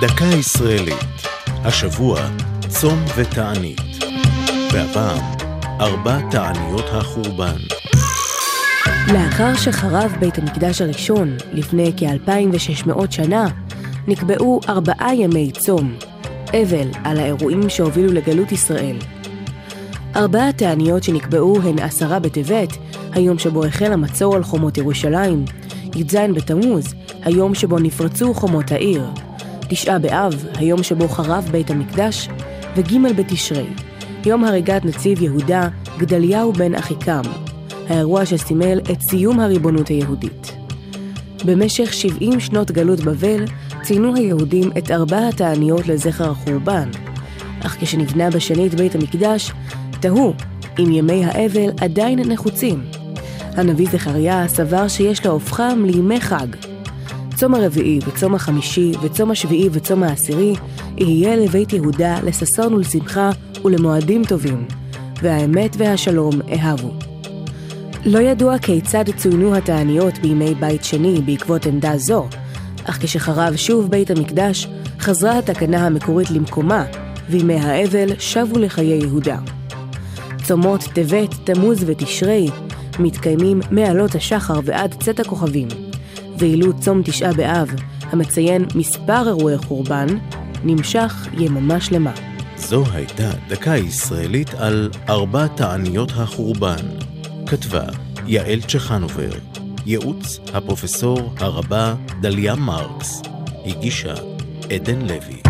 דקה ישראלית. השבוע, צום ותענית. והפעם, ארבע תעניות החורבן. לאחר שחרב בית המקדש הראשון, לפני כ-2600 שנה, נקבעו ארבעה ימי צום, אבל על האירועים שהובילו לגלות ישראל. ארבע התעניות שנקבעו הן עשרה בטבת, היום שבו החל המצור על חומות ירושלים, י"ז בתמוז, היום שבו נפרצו חומות העיר, תשעה באב, היום שבו חרב בית המקדש, וג' בתשרי, יום הריגת נציב יהודה, גדליהו בן אחיקם, האירוע שסימל את סיום הריבונות היהודית. במשך 70 שנות גלות בבל, ציינו היהודים את ארבע התעניות לזכר החורבן, אך כשנבנה בשנית בית המקדש, תהו אם ימי האבל עדיין נחוצים. הנביא זכריה סבר שיש להופכם לימי חג. צום הרביעי וצום החמישי וצום השביעי וצום העשירי יהיה לבית יהודה לששון ולשמחה ולמועדים טובים, והאמת והשלום אהבו. לא ידוע כיצד צוינו התעניות בימי בית שני בעקבות עמדה זו, אך כשחרב שוב בית המקדש, חזרה התקנה המקורית למקומה, וימי האבל שבו לחיי יהודה. צומות טבת, תמוז ותשרי מתקיימים מעלות השחר ועד צאת הכוכבים, ואילו צום תשעה באב, המציין מספר אירועי חורבן, נמשך יממה שלמה. זו הייתה דקה ישראלית על ארבע תעניות החורבן. כתבה יעל צ'חנובר, ייעוץ הפרופסור הרבה דליה מרקס, הגישה עדן לוי.